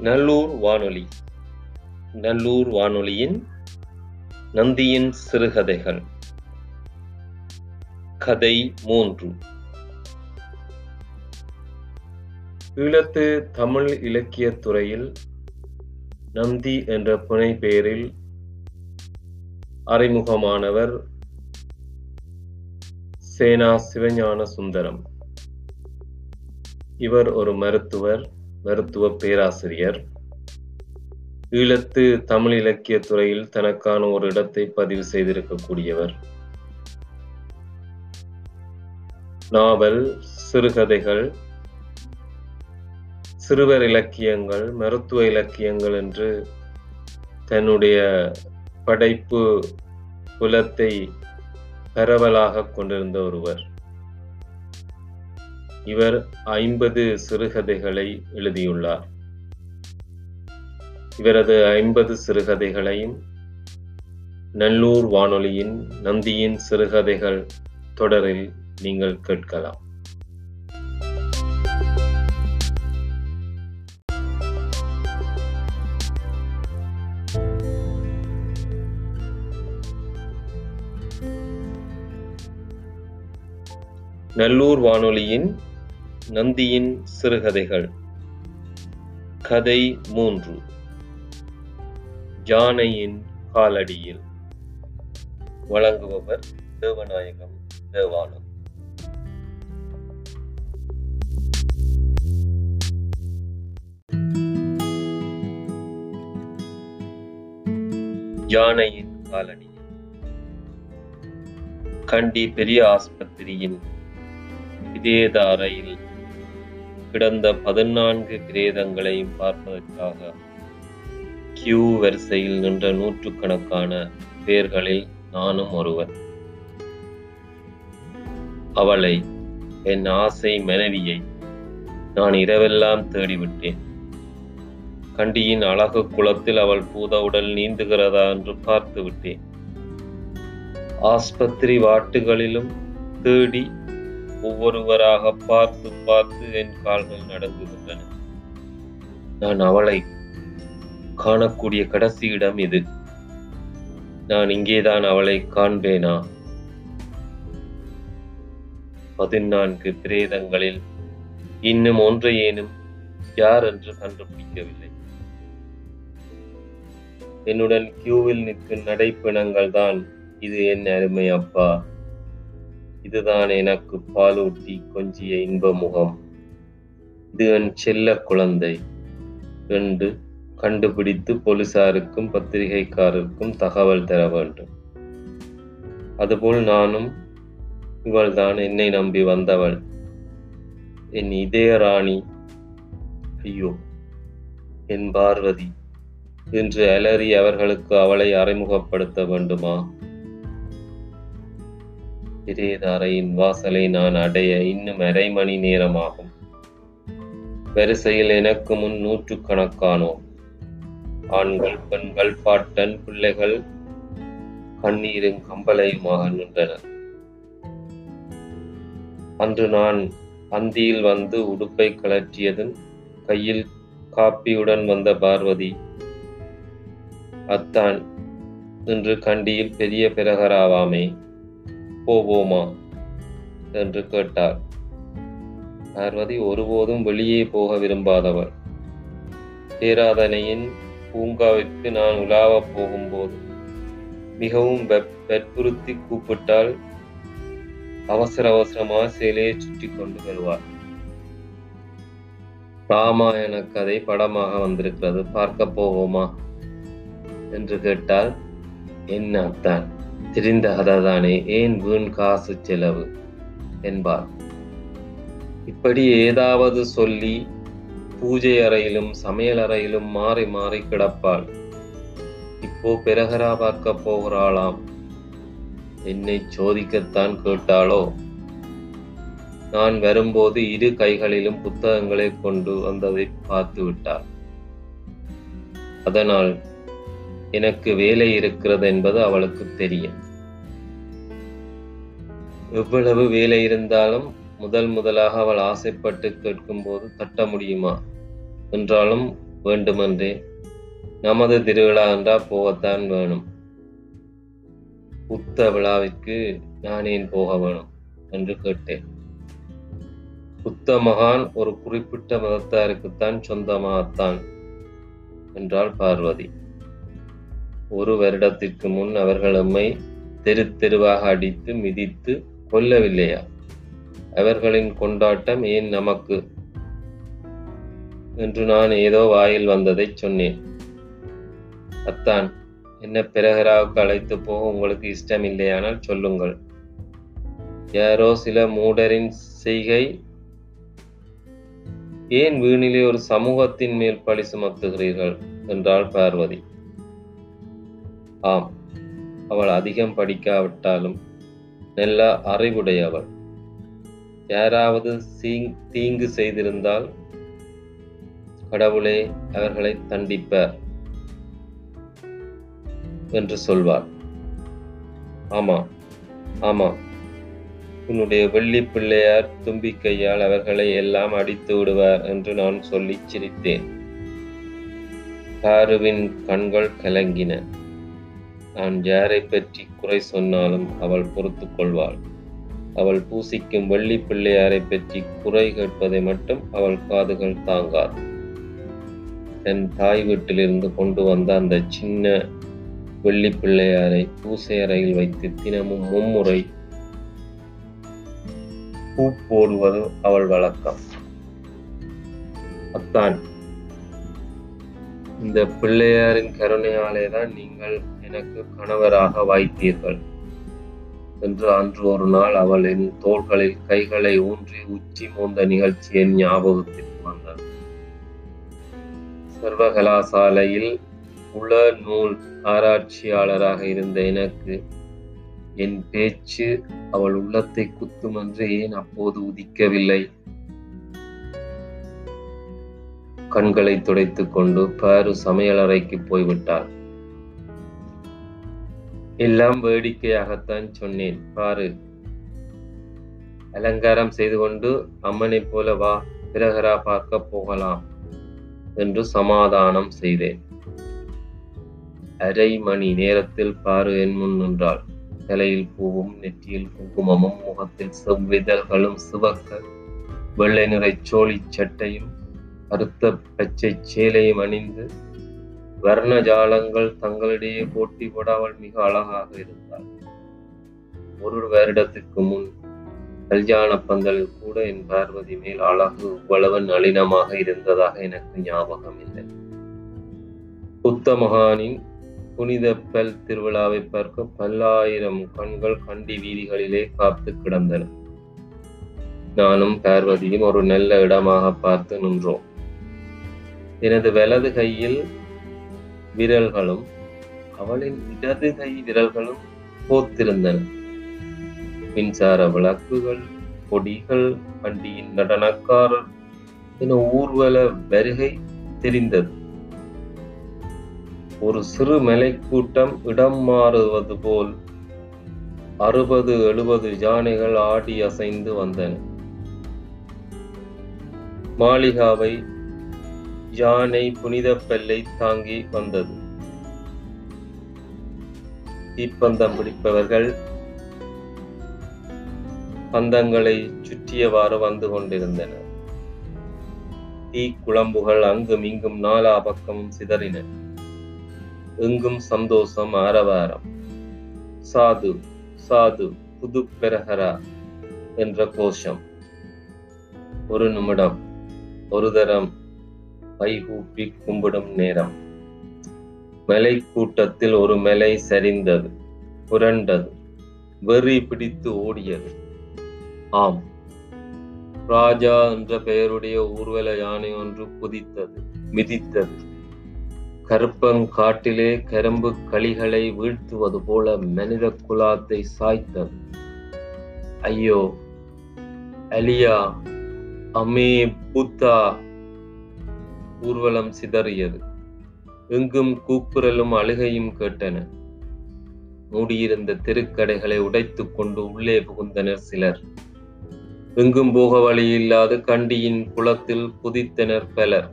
நல்லூர் வானொலி. நல்லூர் வானொலியின் நந்தியின் சிறுகதைகள். கதை மூன்று. ஈழத்து தமிழ் இலக்கியத் துறையில் நந்தி என்ற புனை பெயரில் அறிமுகமானவர் சேனா சிவஞான சுந்தரம் இவர் ஒரு மருத்துவர். மருத்துவ பேராசிரியர். ஈழத்து தமிழ் இலக்கிய துறையில் தனக்கான ஒரு இடத்தை பதிவு செய்திருக்கக்கூடியவர். நாவல் சிறுகதைகள் சிறுவர் இலக்கியங்கள் மருத்துவ இலக்கியங்கள் என்று தன்னுடைய படைப்பு புலத்தை பரவலாக கொண்டிருந்த ஒருவர். இவர் ஐம்பது சிறுகதைகளை எழுதியுள்ளார். இவரது ஐம்பது சிறுகதைகளையும் நல்லூர் வானொலியின் நந்தியின் சிறுகதைகள் தொடரில் நீங்கள் கேட்கலாம். நல்லூர் வானொலியின் நந்தியின் சிறுகதைகள். கதை மூன்று. ஜானையின் காலடியில். வழங்குபவர் தேவநாயகம் தேவானம். யானையின் காலடியில் கண்டி பெரிய ஆஸ்பத்திரியின் இதேத அறையில் கிடந்த பதினான்கு கிரேதங்களையும் பார்ப்பதற்காக கியூ வரிசையில் நின்ற நூற்றுக்கணக்கான பேர்களில் நானும் ஒருவர். அவளை என் ஆசை மனைவியை நான் இரவெல்லாம் தேடிவிட்டேன். கண்டியின் அழகு குளத்தில் அவள் பூத உடல் நீந்துகிறதா என்று பார்த்து விட்டேன் ஆஸ்பத்திரி வாட்டுகளிலும் தேடி ஒவ்வொருவராக பார்த்து பார்த்து என் கால்கள் நடந்துகின்றன. நான் அவளை காணக்கூடிய கடைசி இடம் இது. நான் இங்கேதான் அவளை காண்பேனா? பதினான்கு பிரேதங்களில் இன்னும் ஒன்றையேனும் யார் என்று கண்டுபிடிக்கவில்லை. என்னுடன் கியூவில் நிற்கும் நடைப்பிணங்கள் தான் இது என் அருமை அப்பா. இதுதான் எனக்கு பாலூட்டி கொஞ்சிய இன்ப முகம் இது என் செல்ல குழந்தை. என்று கண்டுபிடித்து போலீசாருக்கும் பத்திரிகைக்காரருக்கும் தகவல் தர வேண்டும். அதுபோல் நானும் இவள்தான் என்னை நம்பி வந்தவள். என் இதய ராணி. ஐயோ என் பார்வதி. என்று அலறி அவர்களுக்கு அவளை அறிமுகப்படுத்த வேண்டுமா? பிரேதாரையின் வாசலை நான் அடைய இன்னும் அரை மணி நேரமாகும். வரிசையில் எனக்கு முன் நூற்றுக்கணக்கானோர். ஆண்கள் பெண்கள் பாட்டன் பிள்ளைகள் கண்ணீரும் கம்பளையுமாக நின்றனர். அன்று நான் அந்தியில் வந்து உடுப்பை கலற்றியதும் கையில் காப்பியுடன் வந்த பார்வதி அத்தான் இன்று கண்டியில் பெரிய பிரகராவாமே. போவோமா? என்று கேட்டார். பார்வதி ஒருபோதும் வெளியே போக விரும்பாதவர். பேராதனையின் பூங்காவிற்கு நான் உலாவப் போகும்போது மிகவும் வற்புறுத்தி கூப்பிட்டால் அவசர அவசரமாக சேலையை சுற்றி கொண்டு வருவார். ராமாயண கதை படமாக வந்திருக்கிறது. பார்க்க போவோமா? என்று கேட்டால் என்ன அத்தான்? தெரிந்த கதைதானே ஏன் வீண் காசு செலவு? என்பார். இப்படி ஏதாவது சொல்லி பூஜை அறையிலும் சமையல் அறையிலும் மாறி மாறி கிடப்பாள். இப்போ பிறகரா பார்க்க போகிறாளாம். என்னை சோதிக்கத்தான் கேட்டாளோ? நான் வரும்போது இரு கைகளிலும் புத்தகங்களை கொண்டு வந்ததை பார்த்து விட்டார் அதனால் எனக்கு வேலை இருக்கிறது என்பது அவளுக்கு தெரியும். எவ்வளவு வேலை இருந்தாலும் முதல் முதலாக அவள் ஆசைப்பட்டு கேட்கும்போது தட்ட முடியுமா? என்றாலும் வேண்டுமென்றே. நமது திருவிழா என்றா போகத்தான் வேணும். புத்த விழாவிற்கு நான் ஏன் போக வேணும் என்று கேட்டேன். புத்த மகான் ஒரு குறிப்பிட்ட மதத்தாருக்குத்தான் சொந்தமாகத்தான் என்றாள் பார்வதி. ஒரு வருடத்திற்கு முன் அவர்கள் எம்மை தெரு தெருவாக அடித்து மிதித்து கொல்லவில்லையா? அவர்களின் கொண்டாட்டம் ஏன் நமக்கு? என்று நான் ஏதோ வாயில் வந்ததை சொன்னேன். அத்தான் என்ன பிரகராவுக்கு அழைத்து போக உங்களுக்கு இஷ்டம் இல்லையானால் சொல்லுங்கள். யாரோ சில மூடரின் செய்கை ஏன் வீணிலே ஒரு சமூகத்தின் மேல் பழி சுமத்துகிறீர்கள்? என்றாள் பார்வதி. ஆம் அவள் அதிகம் படிக்காவிட்டாலும் நல்ல அறிவுடையவள். யாராவது தீங்கு செய்திருந்தால் கடவுளே அவர்களை தண்டிப்பார் என்று சொல்வார். ஆமா ஆமா. உன்னுடைய வெள்ளி பிள்ளையார் தும்பிக்கையால் அவர்களை எல்லாம் அடித்து விடுவார் என்று நான் சொல்லி சிரித்தேன். காருவின் கண்கள் கலங்கின. நான் யாரை பற்றி குறை சொன்னாலும் அவள் பொறுத்து கொள்வாள். அவள் பூசிக்கும் வெள்ளி பிள்ளையாரை பற்றி குறை கேட்பதை மட்டும் அவள் காதுகள் தாங்காது. தன் தாய் வீட்டிலிருந்து கொண்டு வந்த அந்த சின்ன வெள்ளி பிள்ளையாரை பூசை அறையில் வைத்து தினமும் மும்முறை பூ போடுவது அவள் வழக்கம். அத்தான் இந்த பிள்ளையாரின் கருணையாலே தான் நீங்கள் எனக்கு கணவராக வாய்த்தீர்கள். என்று அன்று ஒரு நாள் அவள் என் தோள்களில் கைகளை ஊன்றி உச்சி மூந்த நிகழ்ச்சி என் ஞாபகத்திற்கு வந்தது சர்வகலாசாலையில் உள நூல் ஆராய்ச்சியாளராக இருந்த எனக்கு என் பேச்சு அவள் உள்ளத்தை குத்துமென்று ஏன் அப்போது உதிக்கவில்லை? கண்களை துடைத்துக் கொண்டு பாரு சமையலறைக்கு போய்விட்டாள் எல்லாம் வேடிக்கையாகத்தான் சொன்னேன். பாரு. அலங்காரம் செய்து கொண்டு அம்மனைப் போல வா பிரகரா பார்க்க போகலாம் என்று சமாதானம் செய்தேன். அரை மணி நேரத்தில் பாரு என் முன் நின்றாள். தலையில் பூவும் நெற்றியில் குங்குமமும் முகத்தில் செவ்விதழ்களும் சிவக்க வெள்ளை நிறை சோழி சட்டையும் கருத்த பச்சை சேலையும் அணிந்து வர்ண ஜாலங்கள் தங்களிடையே போட்டி போட அவள் மிக அழகாக இருந்தாள். ஒரு வருடத்திற்கு முன் கல்யாண பந்தலில் கூட என் பார்வதி மேல் அழகு இவ்வளவு நளினமாக இருந்ததாக எனக்கு ஞாபகம் இல்லை. புத்த மகானின் புனித பல் திருவிழாவை பார்க்க பல்லாயிரம் கண்கள் கண்டி வீதிகளிலே காத்து கிடந்தன. நானும் பார்வதியும் ஒரு நல்ல இடமாக பார்த்து நின்றோம். எனது வலது கையில் விரல்களும் அவளின் இடது கை விரல்களும் போத்திருந்தன மின்சார விளக்குகள் கொடிகள் வண்டியின் நடனக்காரர் என ஊர்வல வருகை தெரிந்தது. ஒரு சிறு மலைக்கூட்டம் இடம் மாறுவது போல் அறுபது எழுபது ஜானைகள் ஆடி அசைந்து வந்தன. மாளிகாவை யானை புனித பெல்லை தாங்கி வந்தது. தீப்பந்தம் பிடிப்பவர்கள் பந்தங்களை சுற்றியவாறு வந்து கொண்டிருந்தனர். தீ குழம்புகள் அங்கும் இங்கும் நாலா பக்கமும் சிதறின. எங்கும் சந்தோஷம் ஆரவாரம். சாது சாது புது பெரஹரா என்ற கோஷம். ஒரு நிமிடம் ஒரு தரம் கைகூப்பி கும்பிடும் நேரம். மலை கூட்டத்தில் ஒரு மலை சரிந்தது புரண்டது வெறி பிடித்து ஓடியது. ஆம் ராஜா என்ற பெயருடைய ஊர்வல யானை ஒன்று குதித்தது மிதித்தது. கருப்பங்காட்டிலே கரும்பு களிகளை வீழ்த்துவது போல மனித குலாத்தை சாய்த்தது. ஐயோ அலியா அமே புத்தா ஊர்வலம் சிதறியது. எங்கும் கூக்குரலும் அழுகையும் கேட்டன. மூடியிருந்த தெருக்கடைகளை உடைத்துக் கொண்டு உள்ளே புகுந்தனர் சிலர். எங்கும் போக வழியில்லாது கண்டியின் குளத்தில் குதித்தனர் பலர்.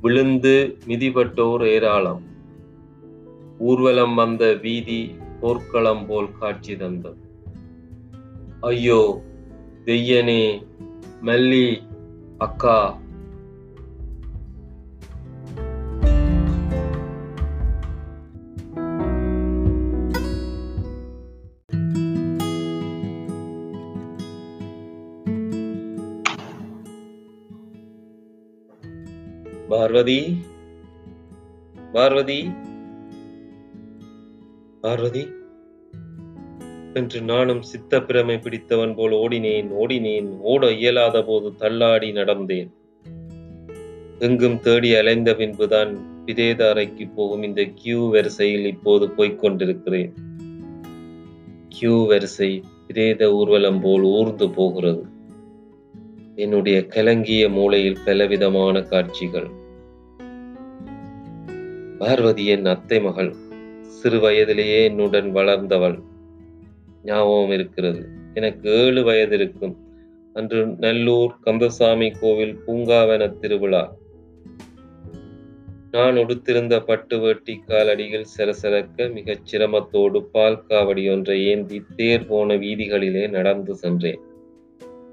விழுந்து மிதிபட்டோர் ஏராளம். ஊர்வலம் வந்த வீதி போர்க்களம் போல் காட்சி தந்தது. ஐயோ தெய்யனே மல்லி அக்கா பார்வதி பார்வதி பார்வதி என்று நானும் சித்தப்பிரமை பிடித்தவன் போல் ஓடினேன் ஓடினேன் ஓட இயலாத போது தள்ளாடி நடந்தேன். எங்கும் தேடி அலைந்த பின்புதான் பிரேத அறைக்கு போகும் இந்த கியூ வரிசையில் இப்போது போய்க் கொண்டிருக்கிறேன். கியூ வரிசை பிரேத ஊர்வலம் போல் ஊர்ந்து போகிறது. என்னுடைய கலங்கிய மூளையில் பலவிதமான காட்சிகள். பார்வதி என் அத்தை மகள் சிறு வயதிலேயே என்னுடன் வளர்ந்தவள். ஞாபகம் இருக்கிறது. எனக்கு ஏழு வயது இருக்கும். அன்று நல்லூர் கந்தசாமி கோவில் பூங்காவன திருவிழா. நான் உடுத்திருந்த பட்டு வேட்டி காலடியில் சரசரக்க மிகச் சிரமத்தோடு பால் காவடி ஒன்றை ஏந்தி தேர் போன வீதிகளிலே நடந்து சென்றேன்.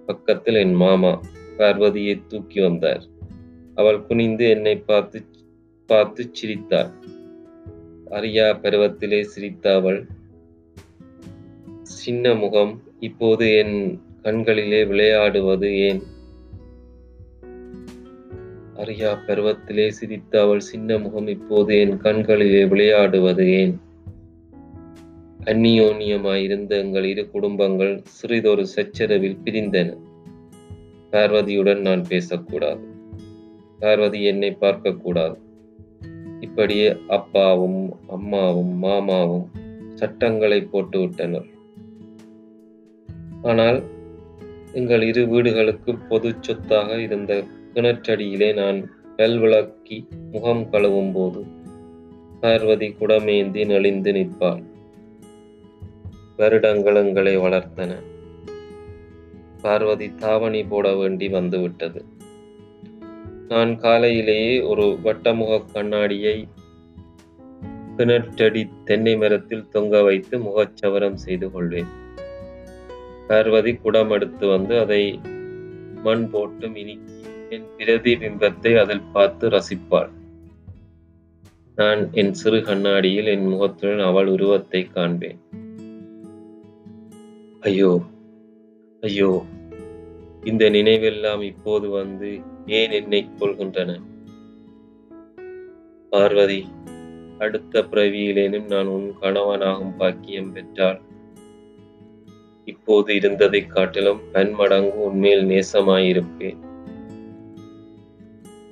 பக்கத்தில் என் மாமா பார்வதியை தூக்கி வந்தார். அவள் குனிந்து என்னை பார்த்து பார்த்து சிரித்தாள். அரியா பருவத்திலே சிரித்த அவள் சின்ன முகம் இப்போது என் கண்களிலே விளையாடுவது ஏன்? அரியா பருவத்திலே சிரித்த அவள் சின்ன முகம் இப்போது என் கண்களிலே விளையாடுவது ஏன்? அந்நியோன்யமாய் இருந்த எங்கள் இரு குடும்பங்கள் சிறிதொரு சச்சரவில் பிரிந்தன. பார்வதியுடன் நான் பேசக்கூடாது. பார்வதி என்னை பார்க்கக்கூடாது. இப்படியே அப்பாவும் அம்மாவும் மாமாவும் சட்டங்களை போட்டு விட்டனர். ஆனால் எங்கள் இரு வீடுகளுக்கு பொது சொத்தாக இருந்த கிணற்றடியிலே நான் கல் விளக்கி முகம் கழுவும் போது பார்வதி குடமேந்தி நலிந்து நிற்பாள். வருடங்கள் எங்களை வளர்த்தன. பார்வதி தாவணி போட வேண்டி வந்துவிட்டது. நான் காலையிலேயே ஒரு வட்டமுக கண்ணாடியை கிணற்றடி தென்னை மரத்தில் தொங்க வைத்து முகச்சவரம் செய்து கொள்வேன். பார்வதி குடம் எடுத்து வந்து அதை மண் போட்டு மினுக்கி என் பிரதிபிம்பத்தை அதில் பார்த்து ரசிப்பாள். நான் என் சிறு கண்ணாடியில் என் முகத்துடன் அவள் உருவத்தை காண்பேன். ஐயோ ஐயோ இந்த நினைவெல்லாம் இப்போது வந்து ஏன் என்னை கொள்கின்றன பார்வதி அடுத்த பிறவியிலேனும் நான் உன் கணவனாகும் பாக்கியம் பெற்றால்? இப்போது இருந்ததை காட்டிலும் பன்மடங்கு உண்மையில் நேசமாயிருப்பேன்.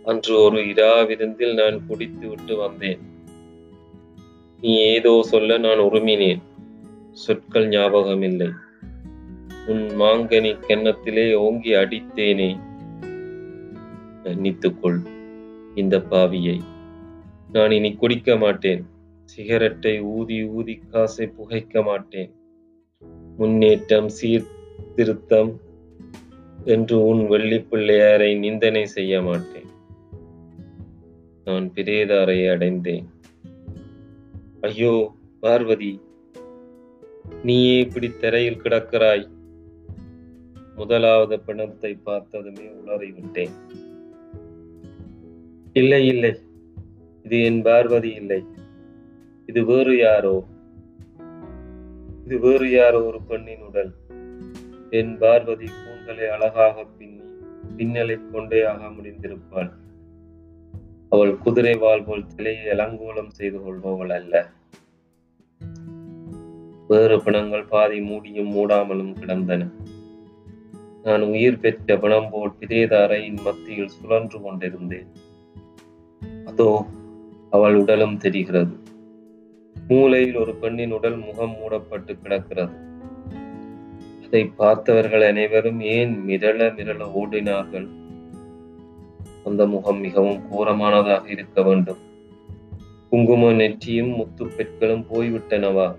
அன்று ஒரு இரா விருந்தில் நான் குடித்து விட்டு வந்தேன். நீ ஏதோ சொல்ல நான் உருமினேன். சொற்கள் ஞாபகமில்லை. உன் மாங்கனி கன்னத்திலே ஓங்கி அடித்தேனே. மன்னித்துக்கொள் இந்த பாவியை. நான் இனி குடிக்க மாட்டேன். சிகரெட்டை ஊதி ஊதி காசை புகைக்க மாட்டேன். முன்னேற்றம் சீர்திருத்தம் என்று உன் வெள்ளிப்பிள்ளையாரை நிந்தனை செய்ய மாட்டேன். நான் பிரேதாரை அடைந்தேன். ஐயோ பார்வதி நீயே இப்படி தரையில் கிடக்கிறாய். முதலாவது பிணத்தை பார்த்ததுமே உளறிவிட்டேன் இல்லை இல்லை இது என் பார்வதி இல்லை. இது வேறு யாரோ? இது வேறு யாரோ ஒரு பெண்ணின் உடல்? என் பார்வதி கூந்தலை அழகாக பின்னி பின்னலை கொண்டையாக முடிந்திருப்பாள். அவள் குதிரை வாழ் போல் தலையை அலங்கோலம் செய்து கொள்பவள் அல்ல. வேறு பிணங்கள் பாதி மூடியும் மூடாமலும் கிடந்தன. நான் உயிர் பெற்ற பணம் போல் பிரேத அறையின் மத்தியில் சுழன்று கொண்டிருந்தேன். அதோ அவள் உடலும் தெரிகிறது. மூலையில் ஒரு பெண்ணின் உடல் முகம் மூடப்பட்டு கிடக்கிறது. அதை பார்த்தவர்கள் அனைவரும் ஏன் மிரள மிரள ஓடினார்கள்? அந்த முகம் மிகவும் கோரமானதாக இருக்க வேண்டும். குங்கும நெற்றியும் முத்து பெற்களும் போய்விட்டனவா?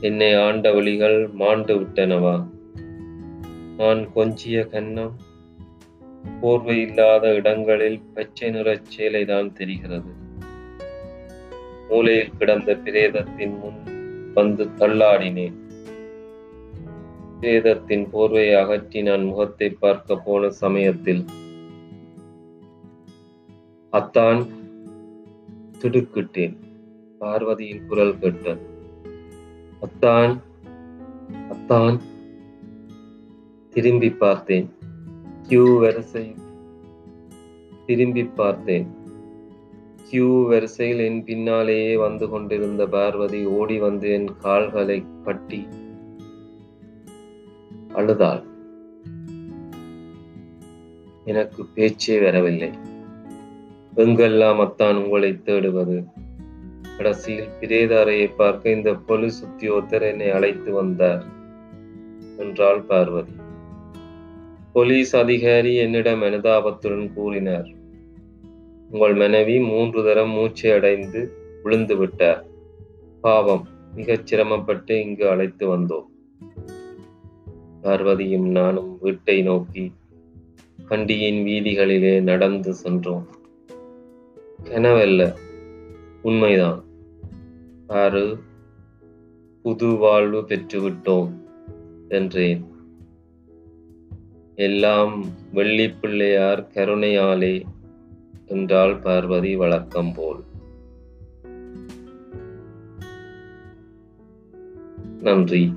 என்னை ஆண்ட வழிகள் மாண்டு விட்டனவா? நான் கொஞ்சிய கன்னம் போர்வை இல்லாத இடங்களில் பச்சை நிறச் சேலைதான் தெரிகிறது. மூலையில் கிடந்த பிரேதத்தின் முன் வந்து தள்ளாடினேன். பிரேதத்தின் போர்வையை அகற்றி நான் முகத்தை பார்க்க போன சமயத்தில் அத்தான் திடுக்கிட்டேன். பார்வதியின் குரல் கேட்டது. அத்தான் அத்தான் திரும்பி பார்த்தேன். கியூ வரிசையில் திரும்பி பார்த்தேன். கியூ வரிசையில் என் பின்னாலேயே வந்து கொண்டிருந்த பார்வதி ஓடி வந்து என் கால்களை கட்டி அழுதாள். எனக்கு பேச்சே வரவில்லை. எங்கெல்லாம் அத்தான் உங்களை தேடுவது? கடைசியில் பிரேதாரையை பார்க்க இந்த போலீஸ் உத்தியோகத்தர் என்னை அழைத்து வந்தார் என்றாள் பார்வதி. போலீஸ் அதிகாரி என்னிடம் அனுதாபத்துடன் கூறினார். உங்கள் மனைவி மூன்று தரம் மூச்சை அடைந்து விழுந்து விட்டார். பாவம் மிகச் சிரமப்பட்டு இங்கு அழைத்து வந்தோம். பார்வதியும் நானும் வீட்டை நோக்கி கண்டியின் வீதிகளிலே நடந்து சென்றோம். கனவல்ல உண்மைதான். பாரு புது வாழ்வு பெற்றுவிட்டோம் என்றேன். எல்லாம் வெள்ளி பிள்ளையார் கருணையாலே என்றாள் பார்வதி வழக்கம் போல். நன்றி.